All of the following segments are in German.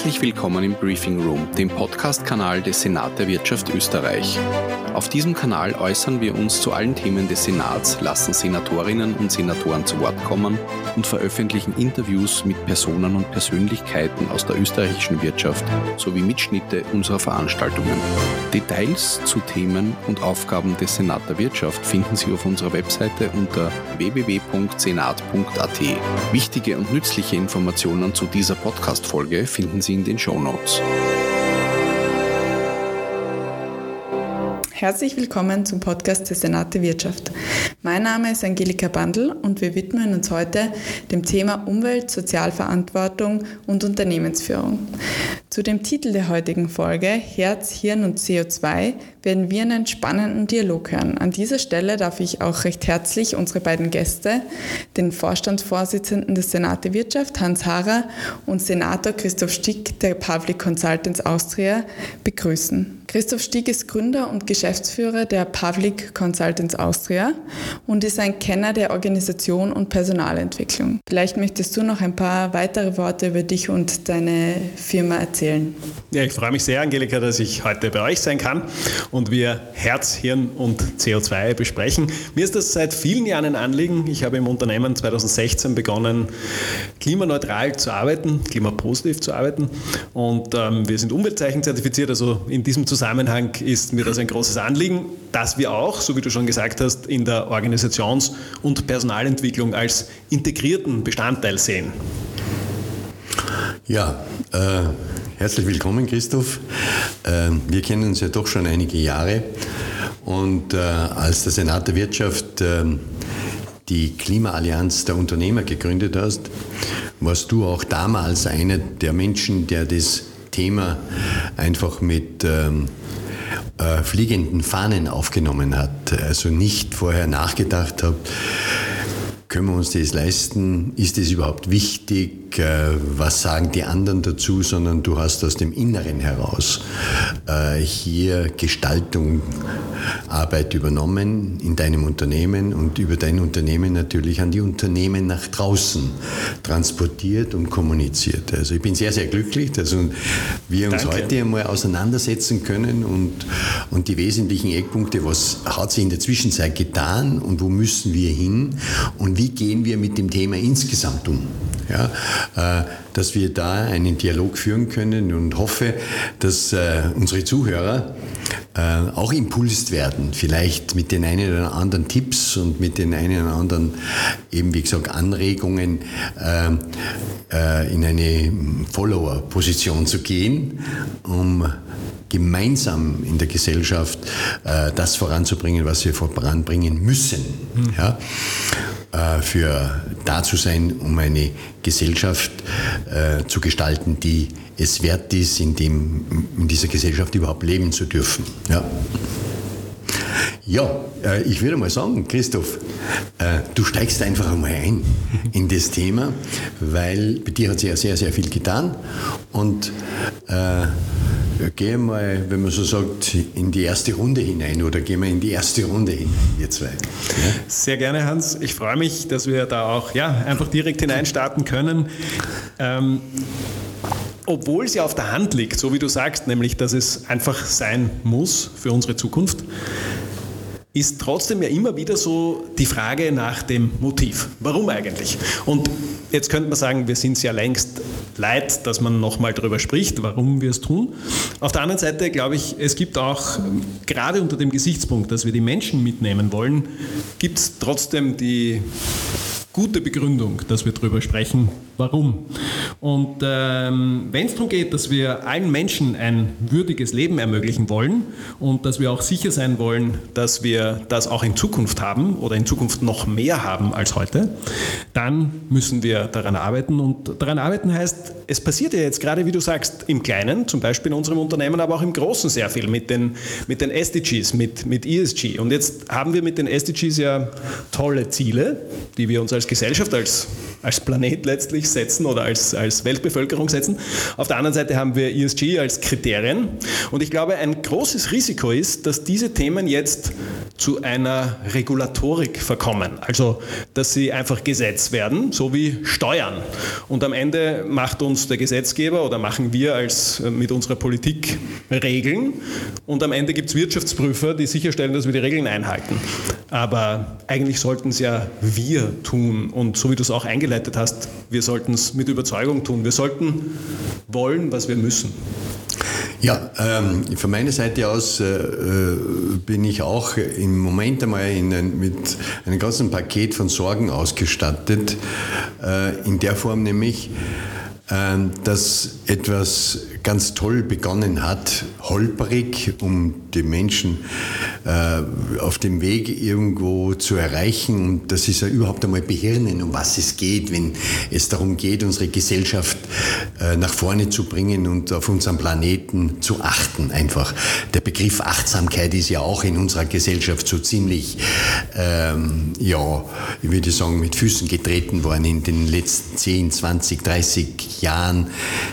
Herzlich willkommen im Briefing Room, dem Podcast-Kanal des Senat der Wirtschaft Österreich. Auf diesem Kanal äußern wir uns zu allen Themen des Senats, lassen Senatorinnen und Senatoren zu Wort kommen und veröffentlichen Interviews mit Personen und Persönlichkeiten aus der österreichischen Wirtschaft sowie Mitschnitte unserer Veranstaltungen. Details zu Themen und Aufgaben des Senat der Wirtschaft finden Sie auf unserer Webseite unter www.senat.at. Wichtige und nützliche Informationen zu dieser Podcast-Folge finden Sie in den Show Notes. Herzlich willkommen zum Podcast des Senat der Wirtschaft. Mein Name ist Angelika Bandl und wir widmen uns heute dem Thema Umwelt, Sozialverantwortung und Unternehmensführung. Zu dem Titel der heutigen Folge Herz, Hirn und CO2 werden wir einen spannenden Dialog hören. An dieser Stelle darf ich auch recht herzlich unsere beiden Gäste, den Vorstandsvorsitzenden des Senat der Wirtschaft, Hans Harrer, und Senator Christoph Stick der Public Consultants Austria, begrüßen. Christoph Stieg ist Gründer und Geschäftsführer der Public Consultants Austria und ist ein Kenner der Organisation und Personalentwicklung. Vielleicht möchtest du noch ein paar weitere Worte über dich und deine Firma erzählen. Ja, ich freue mich sehr, Angelika, dass ich heute bei euch sein kann und wir Herz, Hirn und CO2 besprechen. Mir ist das seit vielen Jahren ein Anliegen. Ich habe im Unternehmen 2016 begonnen, klimaneutral zu arbeiten, klimapositiv zu arbeiten und ähm, wir sind Umweltzeichen zertifiziert, also in diesem Zusammenhang Zusammenhang ist mir das ein großes Anliegen, dass wir auch, so wie du schon gesagt hast, in der Organisations- und Personalentwicklung als integrierten Bestandteil sehen. Ja, äh, herzlich willkommen, Christoph. Äh, wir kennen uns ja doch schon einige Jahre und äh, als der Senat der Wirtschaft äh, die Klimaallianz der Unternehmer gegründet hast, warst du auch damals einer der Menschen, der das Thema einfach mit ähm, äh, fliegenden Fahnen aufgenommen hat. Also nicht vorher nachgedacht hat, können wir uns das leisten? Ist das überhaupt wichtig? Äh, was sagen die anderen dazu? Sondern du hast aus dem Inneren heraus äh, hier Gestaltung, Arbeit übernommen in deinem Unternehmen und über dein Unternehmen natürlich an die Unternehmen nach draußen transportiert und kommuniziert. Also ich bin sehr, sehr glücklich, dass wir uns Danke. heute einmal auseinandersetzen können und, und die wesentlichen Eckpunkte, was hat sich in der Zwischenzeit getan und wo müssen wir hin und wie gehen wir mit dem Thema insgesamt um. Ja, äh, dass wir da einen Dialog führen können und hoffe, dass äh, unsere Zuhörer äh, auch impulst werden, vielleicht mit den einen oder anderen Tipps und mit den einen oder anderen, eben wie gesagt, Anregungen in eine Follower-Position zu gehen, um gemeinsam in der Gesellschaft das voranzubringen, was wir voranbringen müssen. Mhm. Ja? Äh, für da zu sein, um eine Gesellschaft äh, zu gestalten, die es wert ist, in, dem, in dieser Gesellschaft überhaupt leben zu dürfen. Ja. Ja, äh, ich würde mal sagen, Christoph, äh, du steigst einfach einmal ein in das Thema, weil bei dir hat sich ja sehr, sehr viel getan und äh, gehen mal, wenn man so sagt, in die erste Runde hinein oder gehen wir in die erste Runde hin, ihr zwei. Ja? Sehr gerne, Hans. Ich freue mich, dass wir da auch ja, einfach direkt hineinstarten können. Ähm, obwohl es ja auf der Hand liegt, so wie du sagst, nämlich, dass es einfach sein muss für unsere Zukunft, ist trotzdem ja immer wieder so die Frage nach dem Motiv. Warum eigentlich? Und jetzt könnte man sagen, wir sind es ja längst leid, dass man nochmal darüber spricht, warum wir es tun. Auf der anderen Seite glaube ich, es gibt auch, gerade unter dem Gesichtspunkt, dass wir die Menschen mitnehmen wollen, gibt es trotzdem die gute Begründung, dass wir darüber sprechen, warum. Und ähm, wenn es darum geht, dass wir allen Menschen ein würdiges Leben ermöglichen wollen und dass wir auch sicher sein wollen, dass wir das auch in Zukunft haben oder in Zukunft noch mehr haben als heute, dann müssen wir daran arbeiten. Und daran arbeiten heißt, es passiert ja jetzt gerade, wie du sagst, im Kleinen, zum Beispiel in unserem Unternehmen, aber auch im Großen sehr viel mit den, mit den SDGs, mit, mit ESG. Und jetzt haben wir mit den SDGs ja tolle Ziele, die wir uns als Gesellschaft, als, als Planet letztlich setzen oder als, als Weltbevölkerung setzen. Auf der anderen Seite haben wir ESG als Kriterien. Und ich glaube, ein großes Risiko ist, dass diese Themen jetzt zu einer Regulatorik verkommen. Also, dass sie einfach Gesetz werden, so wie Steuern. Und am Ende macht uns der Gesetzgeber oder machen wir als äh, mit unserer Politik Regeln und am Ende gibt es Wirtschaftsprüfer, die sicherstellen, dass wir die Regeln einhalten. Aber eigentlich sollten es ja wir tun und so wie du es auch eingeleitet hast, wir sollten es mit Überzeugung tun. Wir sollten wollen, was wir müssen. Ja, ähm, von meiner Seite aus äh, äh, bin ich auch im Moment einmal ein, mit einem ganzen Paket von Sorgen ausgestattet, äh, in der Form nämlich, äh, dass etwas ganz toll begonnen hat, holperig, um die Menschen äh, auf dem Weg irgendwo zu erreichen. Und das ist ja überhaupt einmal behirnen, um was es geht, wenn es darum geht, unsere Gesellschaft äh, nach vorne zu bringen und auf unserem Planeten zu achten. Einfach der Begriff Achtsamkeit ist ja auch in unserer Gesellschaft so ziemlich, ähm, ja, ich würde sagen, mit Füßen getreten worden in den letzten 10, 20, 30 Jahren,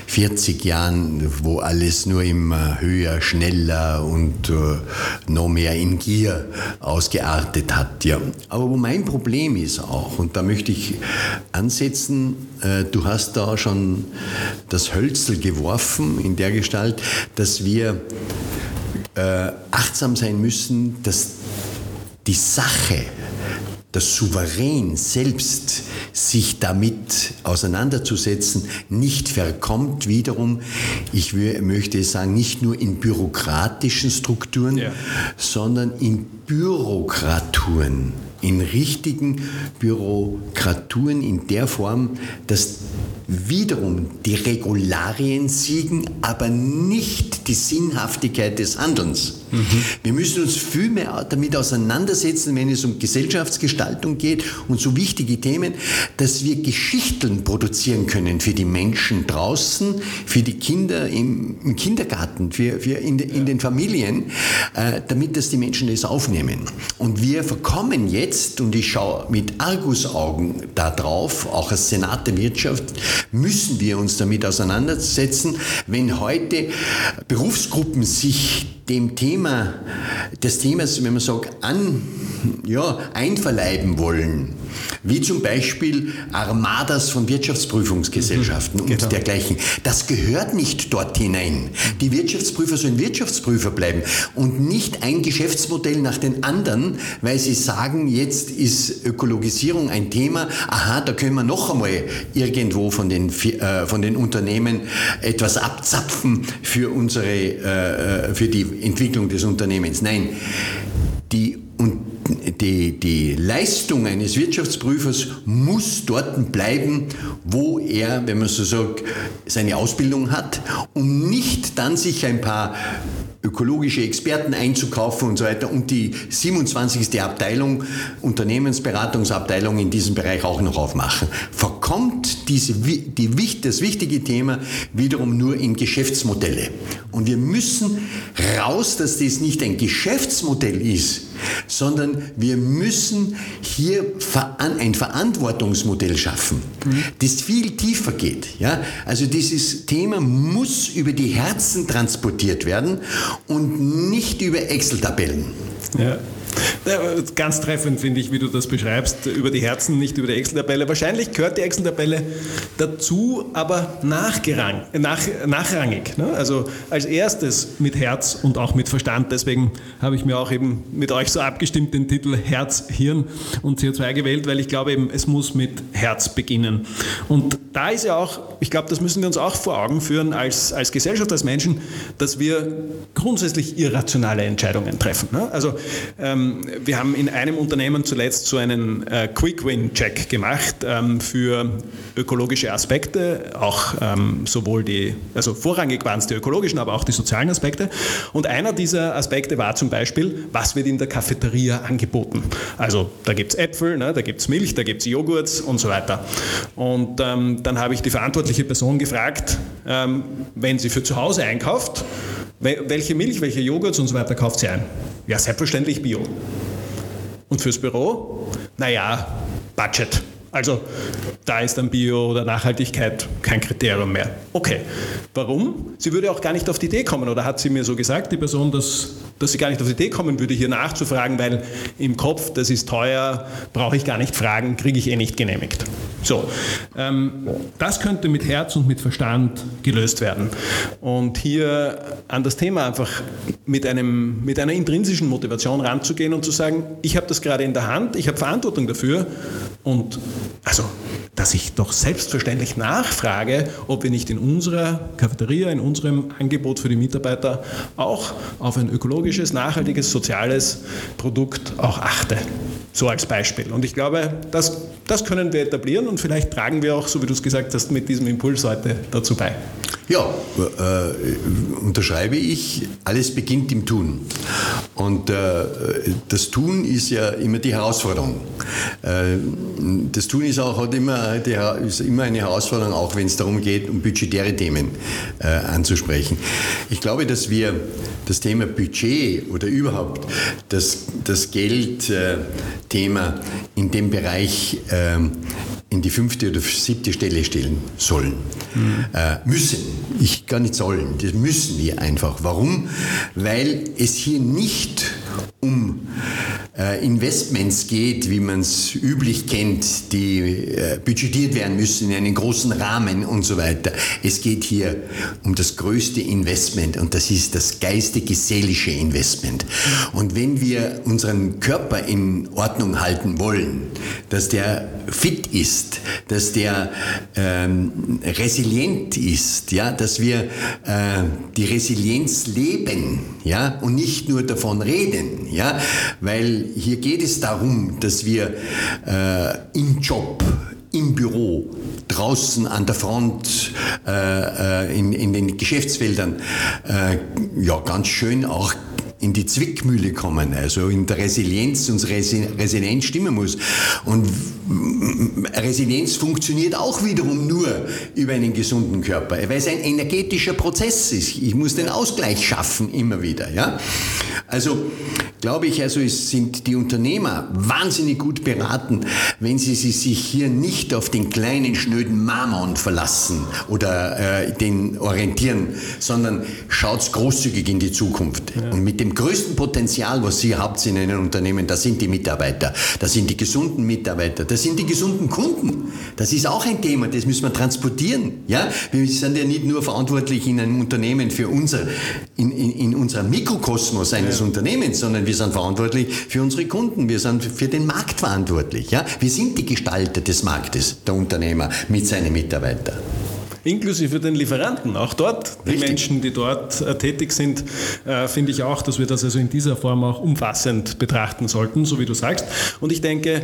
40 Jahren wo alles nur immer höher, schneller und äh, noch mehr in Gier ausgeartet hat. Ja. Aber wo mein Problem ist auch, und da möchte ich ansetzen, äh, du hast da schon das Hölzel geworfen in der Gestalt, dass wir äh, achtsam sein müssen, dass die Sache, das Souverän selbst sich damit auseinanderzusetzen, nicht verkommt wiederum, ich möchte sagen, nicht nur in bürokratischen Strukturen, ja. sondern in Bürokraturen, in richtigen Bürokraturen in der Form, dass wiederum die Regularien siegen, aber nicht die Sinnhaftigkeit des Handelns. Mhm. Wir müssen uns viel mehr damit auseinandersetzen, wenn es um Gesellschaftsgestaltung geht und so wichtige Themen, dass wir Geschichten produzieren können für die Menschen draußen, für die Kinder im, im Kindergarten, für, für in, de, in, den Familien, äh, damit das die Menschen das aufnehmen. Und wir verkommen jetzt, und ich schaue mit Argusaugen da drauf, auch als Senat der Wirtschaft, müssen wir uns damit auseinandersetzen, wenn heute Berufsgruppen sich dem Thema, des Themas, wenn man sagt, an, ja, einverleiben wollen, wie zum Beispiel Armadas von Wirtschaftsprüfungsgesellschaften mhm, und genau. dergleichen. Das gehört nicht dort hinein. Die Wirtschaftsprüfer sollen Wirtschaftsprüfer bleiben und nicht ein Geschäftsmodell nach den anderen, weil sie sagen, jetzt ist Ökologisierung ein Thema, aha, da können wir noch einmal irgendwo von den, äh, von den Unternehmen etwas abzapfen für unsere, äh, äh für die Entwicklung des Unternehmens. Nein, die, und die, die Leistung eines Wirtschaftsprüfers muss dort bleiben, wo er, wenn man so sagt, seine Ausbildung hat, um nicht dann sich ein paar ökologische Experten einzukaufen und so weiter und die 27. Abteilung, Unternehmensberatungsabteilung in diesem Bereich auch noch aufmachen. Verkommt diese, die, das wichtige Thema wiederum nur in Geschäftsmodelle. Und wir müssen raus, dass das nicht ein Geschäftsmodell ist, sondern wir müssen hier ein Verantwortungsmodell schaffen, das viel tiefer geht. Ja? Also dieses Thema muss über die Herzen transportiert werden und nicht über Excel-Tabellen. Ja. Ganz treffend finde ich, wie du das beschreibst, über die Herzen, nicht über die Excel-Tabelle. Wahrscheinlich gehört die Excel-Tabelle dazu, aber nachgerang, nach, nachrangig. Ne? Also als erstes mit Herz und auch mit Verstand. Deswegen habe ich mir auch eben mit euch so abgestimmt den Titel Herz, Hirn und CO2 gewählt, weil ich glaube eben, es muss mit Herz beginnen. Und da ist ja auch, ich glaube, das müssen wir uns auch vor Augen führen als, als Gesellschaft, als Menschen, dass wir grundsätzlich irrationale Entscheidungen treffen. Ne? Also ähm, wir haben in einem Unternehmen zuletzt so einen äh, Quick-Win-Check gemacht ähm, für ökologische Aspekte, auch ähm, sowohl die, also vorrangig waren es die ökologischen, aber auch die sozialen Aspekte. Und einer dieser Aspekte war zum Beispiel, was wird in der Cafeteria angeboten? Also da gibt es Äpfel, ne, da gibt es Milch, da gibt es Joghurt und so weiter. Und ähm, dann habe ich die verantwortliche Person gefragt, ähm, wenn sie für zu Hause einkauft, welche Milch, welche Joghurt und so weiter kauft sie ein? Ja, selbstverständlich Bio. Und fürs Büro? Naja, Budget. Also da ist dann Bio oder Nachhaltigkeit kein Kriterium mehr. Okay, warum? Sie würde auch gar nicht auf die Idee kommen, oder hat sie mir so gesagt, die Person, dass dass sie gar nicht auf die Idee kommen würde, hier nachzufragen, weil im Kopf, das ist teuer, brauche ich gar nicht fragen, kriege ich eh nicht genehmigt. So, ähm, das könnte mit Herz und mit Verstand gelöst werden. Und hier an das Thema einfach mit, einem, mit einer intrinsischen Motivation ranzugehen und zu sagen, ich habe das gerade in der Hand, ich habe Verantwortung dafür und also, dass ich doch selbstverständlich nachfrage, ob wir nicht in unserer Cafeteria, in unserem Angebot für die Mitarbeiter auch auf ein ökologisches, nachhaltiges, soziales Produkt auch achte. So als Beispiel. Und ich glaube, das, das können wir etablieren und vielleicht tragen wir auch, so wie du es gesagt hast, mit diesem Impuls heute dazu bei. Ja, äh, unterschreibe ich, alles beginnt im Tun. Und äh, das Tun ist ja immer die Herausforderung. Äh, das Tun ist auch hat immer, die, ist immer eine Herausforderung, auch wenn es darum geht, um budgetäre Themen äh, anzusprechen. Ich glaube, dass wir das Thema Budget oder überhaupt das, das Geldthema in dem Bereich ähm, in die fünfte oder siebte Stelle stellen sollen. Mhm. Äh, müssen. Ich gar nicht sollen. Das müssen wir einfach. Warum? Weil es hier nicht um äh, Investments geht, wie man es üblich kennt, die äh, budgetiert werden müssen in einen großen Rahmen und so weiter. Es geht hier um das größte Investment und das ist das geistige, seelische Investment. Und wenn wir unseren Körper in Ordnung halten wollen, dass der fit ist, dass der ähm, resilient ist, ja, dass wir äh, die Resilienz leben, ja, und nicht nur davon reden, ja, weil hier geht es darum, dass wir äh, im Job, im Büro, draußen an der Front, äh, äh in, in den Geschäftsfeldern, äh, ja, ganz schön auch in die Zwickmühle kommen, also in der Resilienz, unsere Resilienz stimmen muss. Und Resilienz funktioniert auch wiederum nur über einen gesunden Körper, weil es ein energetischer Prozess ist. Ich muss den Ausgleich schaffen immer wieder. Ja? Also glaube ich, also es sind die Unternehmer wahnsinnig gut beraten, wenn sie sich hier nicht auf den kleinen schnöden Mammon verlassen oder äh, den orientieren, sondern schaut großzügig in die Zukunft. Ja. Und mit dem größten Potenzial, was Sie habt in einem Unternehmen, das sind die Mitarbeiter, das sind die gesunden Mitarbeiter, das sind die gesunden Kunden. Das ist auch ein Thema, das müssen wir transportieren. Ja? Wir sind ja nicht nur verantwortlich in einem Unternehmen für unser, in, in, in unserem Mikrokosmos eines ja. Unternehmens, sondern wir sind verantwortlich für unsere Kunden, wir sind für den Markt verantwortlich. Ja? Wir sind die Gestalter des Marktes, der Unternehmer mit seinen Mitarbeitern inklusive den Lieferanten. Auch dort, die Richtig. Menschen, die dort äh, tätig sind, äh, finde ich auch, dass wir das also in dieser Form auch umfassend betrachten sollten, so wie du sagst. Und ich denke,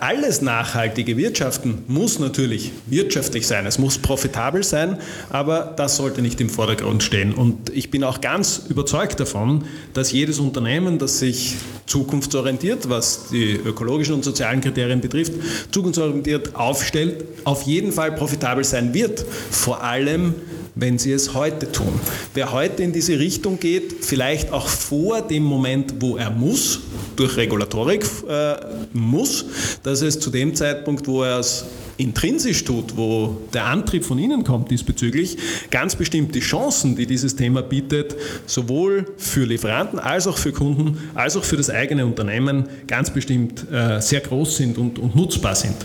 alles nachhaltige Wirtschaften muss natürlich wirtschaftlich sein, es muss profitabel sein, aber das sollte nicht im Vordergrund stehen. Und ich bin auch ganz überzeugt davon, dass jedes Unternehmen, das sich zukunftsorientiert, was die ökologischen und sozialen Kriterien betrifft, zukunftsorientiert aufstellt, auf jeden Fall profitabel sein wird. Vor allem, wenn sie es heute tun. Wer heute in diese Richtung geht, vielleicht auch vor dem Moment, wo er muss, durch Regulatorik äh, muss, dass es zu dem Zeitpunkt, wo er es intrinsisch tut, wo der Antrieb von Ihnen kommt diesbezüglich, ganz bestimmt die Chancen, die dieses Thema bietet, sowohl für Lieferanten als auch für Kunden, als auch für das eigene Unternehmen ganz bestimmt äh, sehr groß sind und, und, nutzbar sind.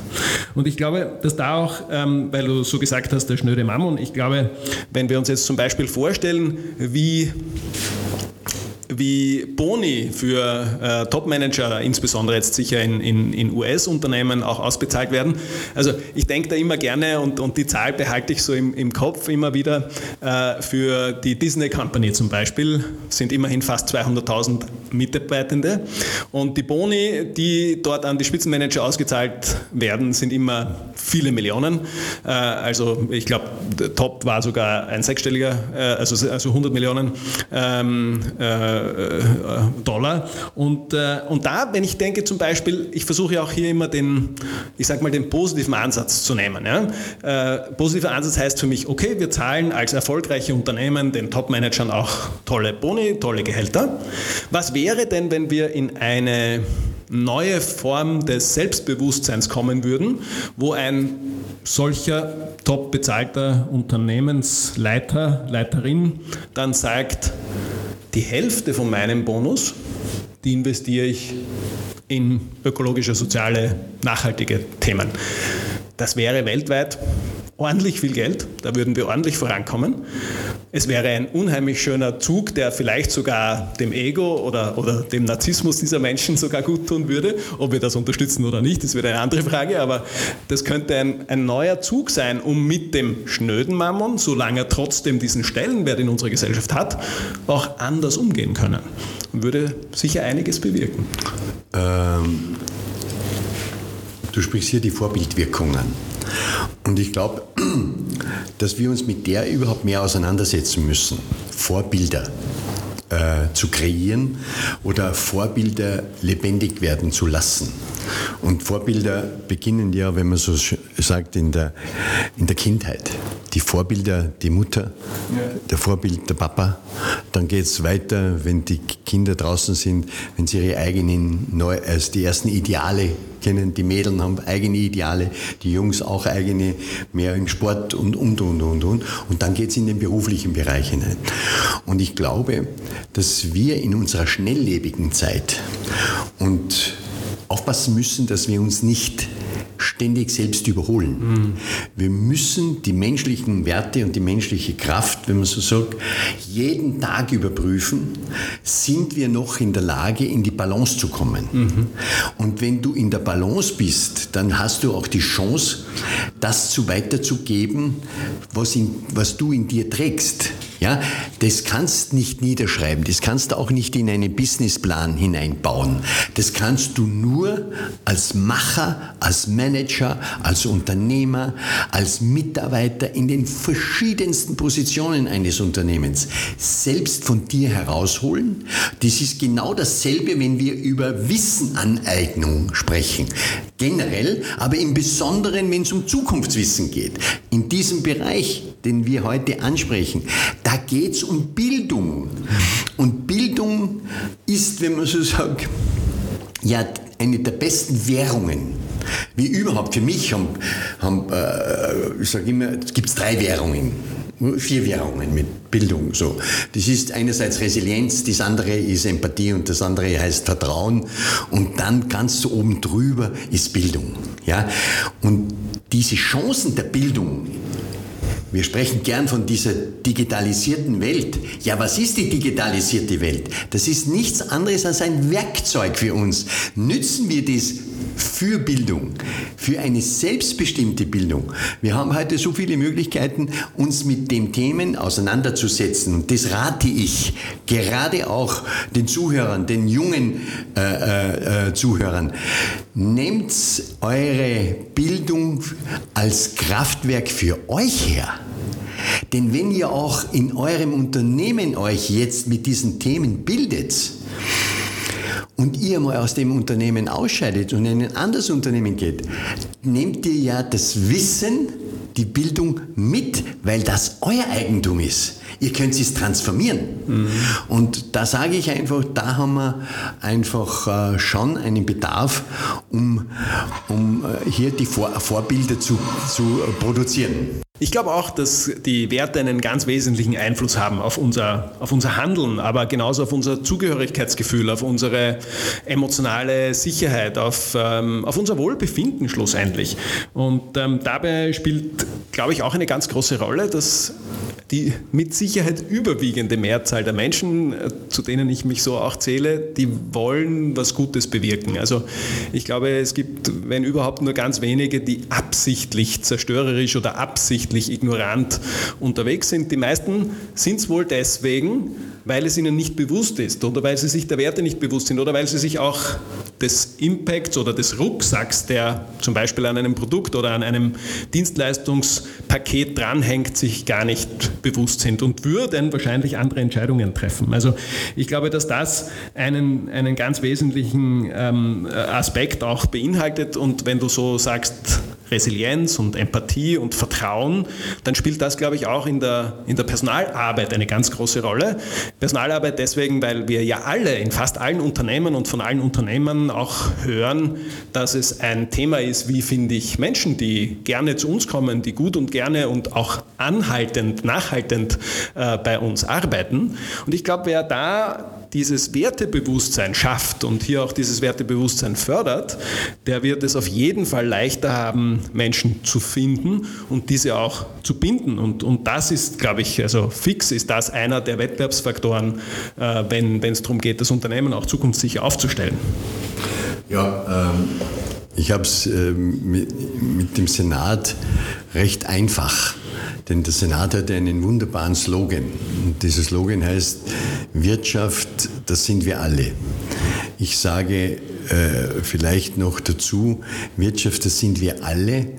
Und ich glaube, dass da auch, ähm, weil du so gesagt hast, der schnöde Mammon, ich glaube, wenn wir uns jetzt zum Beispiel vorstellen, wie wie Boni für äh, Top-Manager, insbesondere jetzt sicher in, in, in US-Unternehmen, auch ausbezahlt werden. Also ich denke da immer gerne und, und die Zahl behalte ich so im, im Kopf immer wieder. Äh, für die Disney Company zum Beispiel sind immerhin fast 200.000 Mitarbeitende und die Boni, die dort an die Spitzenmanager ausgezahlt werden, sind immer viele Millionen. Äh, also ich glaube, Top war sogar ein sechsstelliger, äh, also, also 100 Millionen. Ähm, äh, Dollar. Und, und da, wenn ich denke zum Beispiel, ich versuche auch hier immer den, ich sag mal, den positiven Ansatz zu nehmen. Ja? Positiver Ansatz heißt für mich, okay, wir zahlen als erfolgreiche Unternehmen den Top-Managern auch tolle Boni, tolle Gehälter. Was wäre denn, wenn wir in eine neue Form des Selbstbewusstseins kommen würden, wo ein solcher top bezahlter Unternehmensleiter, Leiterin dann sagt, die Hälfte von meinem Bonus, die investiere ich in ökologische, soziale, nachhaltige Themen. Das wäre weltweit ordentlich viel Geld, da würden wir ordentlich vorankommen. Es wäre ein unheimlich schöner Zug, der vielleicht sogar dem Ego oder, oder dem Narzissmus dieser Menschen sogar gut tun würde. Ob wir das unterstützen oder nicht, ist wieder eine andere Frage, aber das könnte ein, ein neuer Zug sein, um mit dem schnöden Mammon, solange er trotzdem diesen Stellenwert in unserer Gesellschaft hat, auch anders umgehen können. Würde sicher einiges bewirken. Ähm, du sprichst hier die Vorbildwirkung an. Und ich glaube, dass wir uns mit der überhaupt mehr auseinandersetzen müssen. Vorbilder äh, zu kreieren oder Vorbilder lebendig werden zu lassen. Und Vorbilder beginnen ja, wenn man so sagt, in der, in der Kindheit. Die Vorbilder, die Mutter, ja. der Vorbild der Papa. Dann geht es weiter, wenn die Kinder draußen sind, wenn sie ihre eigenen, neu, also die ersten Ideale kennen. Die Mädels haben eigene Ideale, die Jungs auch eigene, mehr im Sport und, und, und, und, und. Und dann geht es in den beruflichen Bereich hinein. Und ich glaube, dass wir in unserer schnelllebigen Zeit und aufpassen müssen, dass wir uns nicht ständig selbst überholen. Mhm. Wir müssen die menschlichen Werte und die menschliche Kraft, wenn man so sagt, jeden Tag überprüfen, sind wir noch in der Lage, in die Balance zu kommen. Mhm. Und wenn du in der Balance bist, dann hast du auch die Chance, das zu weiterzugeben, was, in, was du in dir trägst. Ja, das kannst nicht niederschreiben, das kannst du auch nicht in einen Businessplan hineinbauen. Das kannst du nur als Macher, als Manager, als Unternehmer, als Mitarbeiter in den verschiedensten Positionen eines Unternehmens selbst von dir herausholen. Das ist genau dasselbe, wenn wir über Wissenaneignung sprechen. Generell, aber im Besonderen, wenn es um Zukunftswissen geht. In diesem Bereich, den wir heute ansprechen, da geht es um Bildung. Und Bildung ist, wenn man so sagt, ja, eine der besten Währungen. Wie überhaupt für mich haben, haben äh, ich sage immer, es gibt drei Währungen vier Währungen mit Bildung. So. Das ist einerseits Resilienz, das andere ist Empathie und das andere heißt Vertrauen. Und dann ganz oben drüber ist Bildung. Ja? Und diese Chancen der Bildung wir sprechen gern von dieser digitalisierten Welt. Ja, was ist die digitalisierte Welt? Das ist nichts anderes als ein Werkzeug für uns. Nützen wir das für Bildung, für eine selbstbestimmte Bildung. Wir haben heute so viele Möglichkeiten, uns mit den Themen auseinanderzusetzen. Und das rate ich gerade auch den Zuhörern, den jungen äh, äh, äh Zuhörern. Nehmt eure Bildung als Kraftwerk für euch her. Denn wenn ihr auch in eurem Unternehmen euch jetzt mit diesen Themen bildet, und ihr mal aus dem Unternehmen ausscheidet und in ein anderes Unternehmen geht, nehmt ihr ja das Wissen, die Bildung mit, weil das euer Eigentum ist. Ihr könnt es transformieren. Mhm. Und da sage ich einfach, da haben wir einfach äh, schon einen Bedarf, um, um äh, hier die Vor Vorbilder zu, zu produzieren. Ich glaube auch, dass die Werte einen ganz wesentlichen Einfluss haben auf unser, auf unser Handeln, aber genauso auf unser Zugehörigkeitsgefühl, auf unsere emotionale Sicherheit, auf, ähm, auf unser Wohlbefinden schlussendlich. Und ähm, dabei spielt, glaube ich, auch eine ganz große Rolle, dass die mit Sicherheit überwiegende Mehrzahl der Menschen, äh, zu denen ich mich so auch zähle, die wollen was Gutes bewirken. Also ich glaube, es gibt, wenn überhaupt, nur ganz wenige, die absichtlich zerstörerisch oder absichtlich ignorant unterwegs sind. Die meisten sind es wohl deswegen, weil es ihnen nicht bewusst ist oder weil sie sich der Werte nicht bewusst sind oder weil sie sich auch des Impacts oder des Rucksacks, der zum Beispiel an einem Produkt oder an einem Dienstleistungspaket dranhängt, sich gar nicht bewusst sind und würden wahrscheinlich andere Entscheidungen treffen. Also ich glaube, dass das einen, einen ganz wesentlichen ähm, Aspekt auch beinhaltet und wenn du so sagst, Resilienz und Empathie und Vertrauen, dann spielt das, glaube ich, auch in der, in der Personalarbeit eine ganz große Rolle. Personalarbeit deswegen, weil wir ja alle in fast allen Unternehmen und von allen Unternehmen auch hören, dass es ein Thema ist, wie finde ich Menschen, die gerne zu uns kommen, die gut und gerne und auch anhaltend, nachhaltend äh, bei uns arbeiten. Und ich glaube, wer da dieses Wertebewusstsein schafft und hier auch dieses Wertebewusstsein fördert, der wird es auf jeden Fall leichter haben, Menschen zu finden und diese auch zu binden. Und, und das ist, glaube ich, also fix ist das einer der Wettbewerbsfaktoren, äh, wenn es darum geht, das Unternehmen auch zukunftssicher aufzustellen. Ja, ähm, ich habe es äh, mit, mit dem Senat recht einfach. Denn der Senat hat einen wunderbaren Slogan. Und dieser Slogan heißt, Wirtschaft, das sind wir alle. Ich sage äh, vielleicht noch dazu, Wirtschaft, das sind wir alle,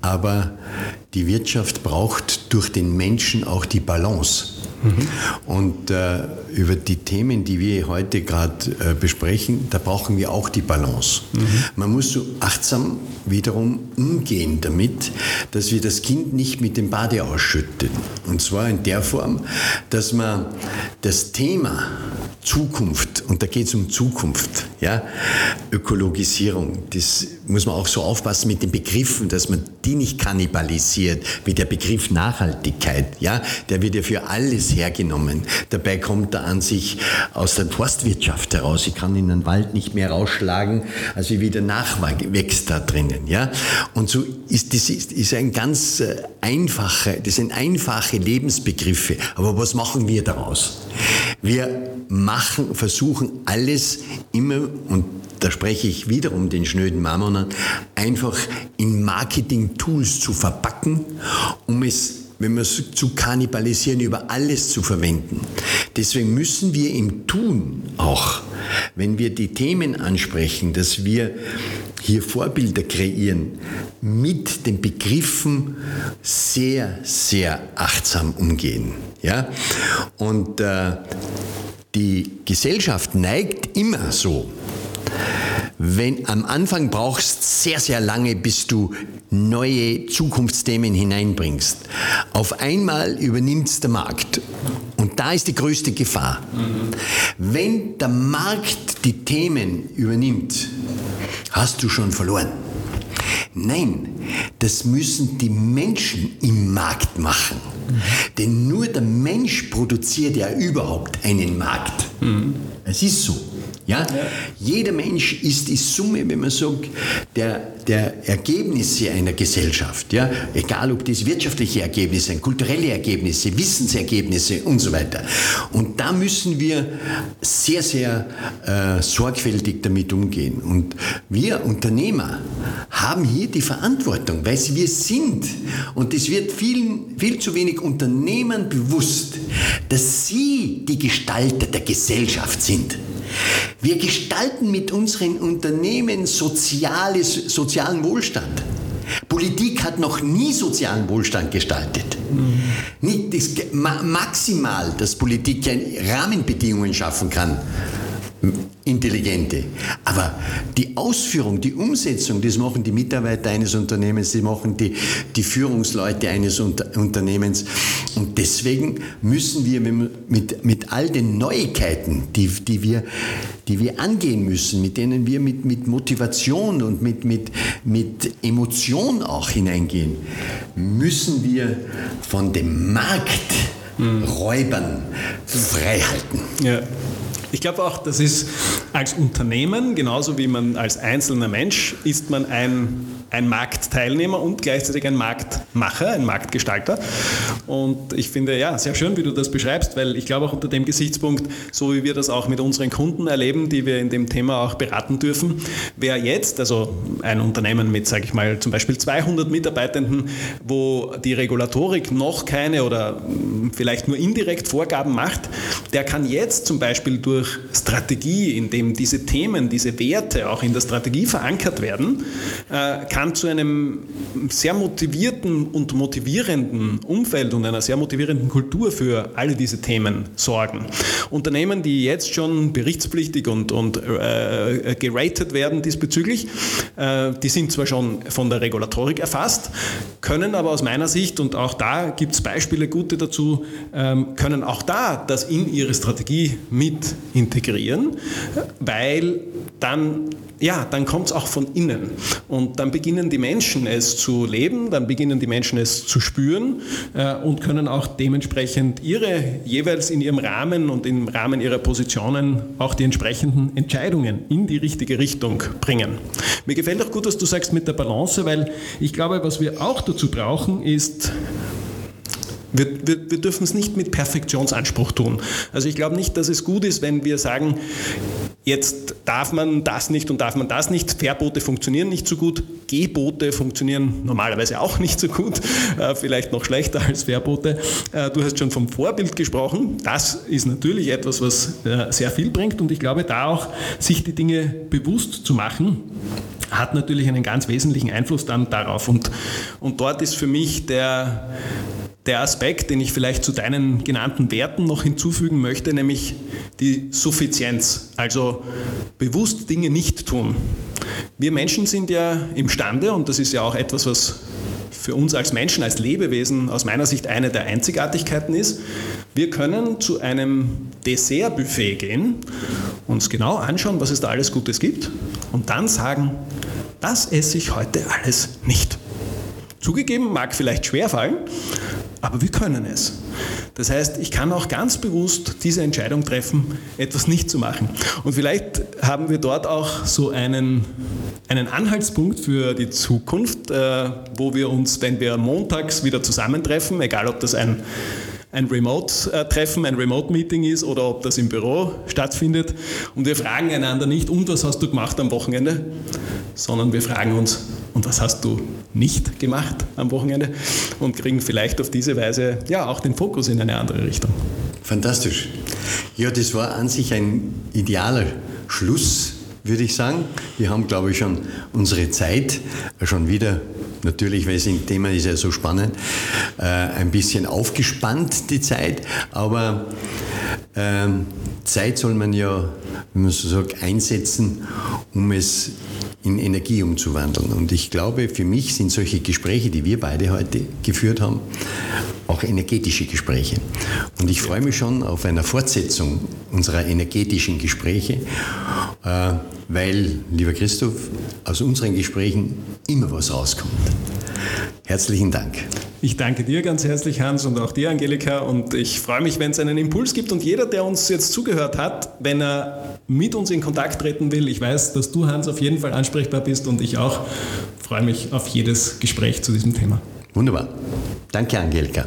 aber die Wirtschaft braucht durch den Menschen auch die Balance. Mhm. Und äh, über die Themen, die wir heute gerade äh, besprechen, da brauchen wir auch die Balance. Mhm. Man muss so achtsam wiederum umgehen damit, dass wir das Kind nicht mit dem Bade ausschütten. Und zwar in der Form, dass man das Thema Zukunft, und da geht es um Zukunft, ja, Ökologisierung, das muss man auch so aufpassen mit den Begriffen, dass man die nicht kannibalisiert, wie der Begriff Nachhaltigkeit, ja, der wird ja für alles hergenommen. Dabei kommt er an sich aus der Forstwirtschaft heraus. Ich kann in den Wald nicht mehr rausschlagen, als wie der Nachwächst da drinnen, ja. Und so ist das ist, ist ein ganz äh, einfache, das sind einfache Lebensbegriffe. Aber was machen wir daraus? Wir machen, versuchen alles immer, und da spreche ich wiederum den schnöden Mammon einfach in Marketing-Tools zu verpacken, um es wenn wir es zu kannibalisieren, über alles zu verwenden. Deswegen müssen wir im Tun auch, wenn wir die Themen ansprechen, dass wir hier Vorbilder kreieren, mit den Begriffen sehr, sehr achtsam umgehen. Ja? Und äh, die Gesellschaft neigt immer so. Wenn am Anfang brauchst sehr sehr lange, bis du neue Zukunftsthemen hineinbringst. Auf einmal übernimmt der Markt und da ist die größte Gefahr. Mhm. Wenn der Markt die Themen übernimmt, hast du schon verloren. Nein, das müssen die Menschen im Markt machen. Mhm. Denn nur der Mensch produziert ja überhaupt einen Markt. Mhm. Es ist so. Ja? ja? Jeder Mensch ist die Summe, wenn man sagt, der, der Ergebnisse einer Gesellschaft. Ja? Egal, ob das wirtschaftliche Ergebnisse sind, kulturelle Ergebnisse, Wissensergebnisse und so weiter. Und da müssen wir sehr, sehr äh, sorgfältig damit umgehen. Und wir Unternehmer haben hier die Verantwortung, weil wir sind, und es wird vielen, viel zu wenig Unternehmern bewusst, dass sie die Gestalter der Gesellschaft sind. Wir gestalten mit unseren Unternehmen soziales, sozialen Wohlstand. Politik hat noch nie sozialen Wohlstand gestaltet. Mhm. Nicht das, maximal, dass Politik Rahmenbedingungen schaffen kann intelligente. Aber die Ausführung, die Umsetzung, das machen die Mitarbeiter eines Unternehmens, die machen die, die Führungsleute eines Unter Unternehmens. Und deswegen müssen wir mit, mit all den Neuigkeiten, die, die, wir, die wir angehen müssen, mit denen wir mit, mit Motivation und mit, mit, mit Emotion auch hineingehen, müssen wir von dem Markt hm. Räubern frei halten. Ja. Ich glaube auch, das ist als Unternehmen, genauso wie man als einzelner Mensch, ist man ein ein Marktteilnehmer und gleichzeitig ein Marktmacher, ein Marktgestalter. Und ich finde, ja, sehr schön, wie du das beschreibst, weil ich glaube auch unter dem Gesichtspunkt, so wie wir das auch mit unseren Kunden erleben, die wir in dem Thema auch beraten dürfen, wer jetzt, also ein Unternehmen mit, sage ich mal, zum Beispiel 200 Mitarbeitenden, wo die Regulatorik noch keine oder vielleicht nur indirekt Vorgaben macht, der kann jetzt zum Beispiel durch Strategie, indem diese Themen, diese Werte auch in der Strategie verankert werden, äh, kann kann zu einem sehr motivierten und motivierenden Umfeld und einer sehr motivierenden Kultur für alle diese Themen sorgen. Unternehmen, die jetzt schon berichtspflichtig und, und äh, geratet werden diesbezüglich, äh, die sind zwar schon von der Regulatorik erfasst, können aber aus meiner Sicht, und auch da gibt es Beispiele gute dazu, ähm, können auch da das in ihre Strategie mit integrieren, weil dann ja, dann kommt es auch von innen. Und dann beginnen die Menschen es zu leben, dann beginnen die Menschen es zu spüren äh, und können auch dementsprechend ihre jeweils in ihrem Rahmen und im Rahmen ihrer Positionen auch die entsprechenden Entscheidungen in die richtige Richtung bringen. Mir gefällt auch gut, was du sagst mit der Balance, weil ich glaube, was wir auch dazu brauchen, ist wir, wir, wir, dürfen es nicht mit Perfektionsanspruch tun. Also ich glaube nicht, dass es gut ist, wenn wir sagen, jetzt darf man das nicht und darf man das nicht. Verbote funktionieren nicht so gut, Gebote funktionieren normalerweise auch nicht so gut, äh, vielleicht noch schlechter als Verbote. Äh, du hast schon vom Vorbild gesprochen. Das ist natürlich etwas, was äh, sehr viel bringt und ich glaube, da auch sich die Dinge bewusst zu machen, hat natürlich einen ganz wesentlichen Einfluss dann darauf. Und, und dort ist für mich der, der Aspekt, den ich vielleicht zu deinen genannten Werten noch hinzufügen möchte, nämlich die Suffizienz, also bewusst Dinge nicht tun. Wir Menschen sind ja imstande, und das ist ja auch etwas, was für uns als Menschen, als Lebewesen aus meiner Sicht eine der Einzigartigkeiten ist, wir können zu einem Dessertbuffet gehen, uns genau anschauen, was es da alles Gutes gibt und dann sagen, das esse ich heute alles nicht. Zugegeben, mag vielleicht schwer fallen, aber wir können es. Das heißt, ich kann auch ganz bewusst diese Entscheidung treffen, etwas nicht zu machen. Und vielleicht haben wir dort auch so einen, einen Anhaltspunkt für die Zukunft, äh, wo wir uns, wenn wir montags wieder zusammentreffen, egal ob das ein ein Remote-Treffen, ein Remote-Meeting ist oder ob das im Büro stattfindet. Und wir fragen einander nicht, und was hast du gemacht am Wochenende, sondern wir fragen uns, und was hast du nicht gemacht am Wochenende und kriegen vielleicht auf diese Weise ja auch den Fokus in eine andere Richtung. Fantastisch. Ja, das war an sich ein idealer Schluss, würde ich sagen. Wir haben, glaube ich, schon unsere Zeit schon wieder, natürlich, weil das Thema ist ja so spannend, äh, ein bisschen aufgespannt, die Zeit. Aber ähm, Zeit soll man ja, wenn man so sagt, einsetzen, um es in Energie umzuwandeln. Und ich glaube, für mich sind solche Gespräche, die wir beide heute geführt haben, auch energetische Gespräche. Und ich freue mich schon auf eine Fortsetzung unserer energetischen Gespräche, äh, weil, lieber Christoph, aus unseren Gesprächen immer was rauskommt. Herzlichen Dank. Ich danke dir ganz herzlich, Hans, und auch dir, Angelika. Und ich freue mich, wenn es einen Impuls gibt. Und jeder, der uns jetzt zugehört hat, wenn er mit uns in Kontakt treten will, ich weiß, dass du, Hans, auf jeden Fall ansprechbar bist und ich auch, freue mich auf jedes Gespräch zu diesem Thema. Wunderbar. Danke, Angelika.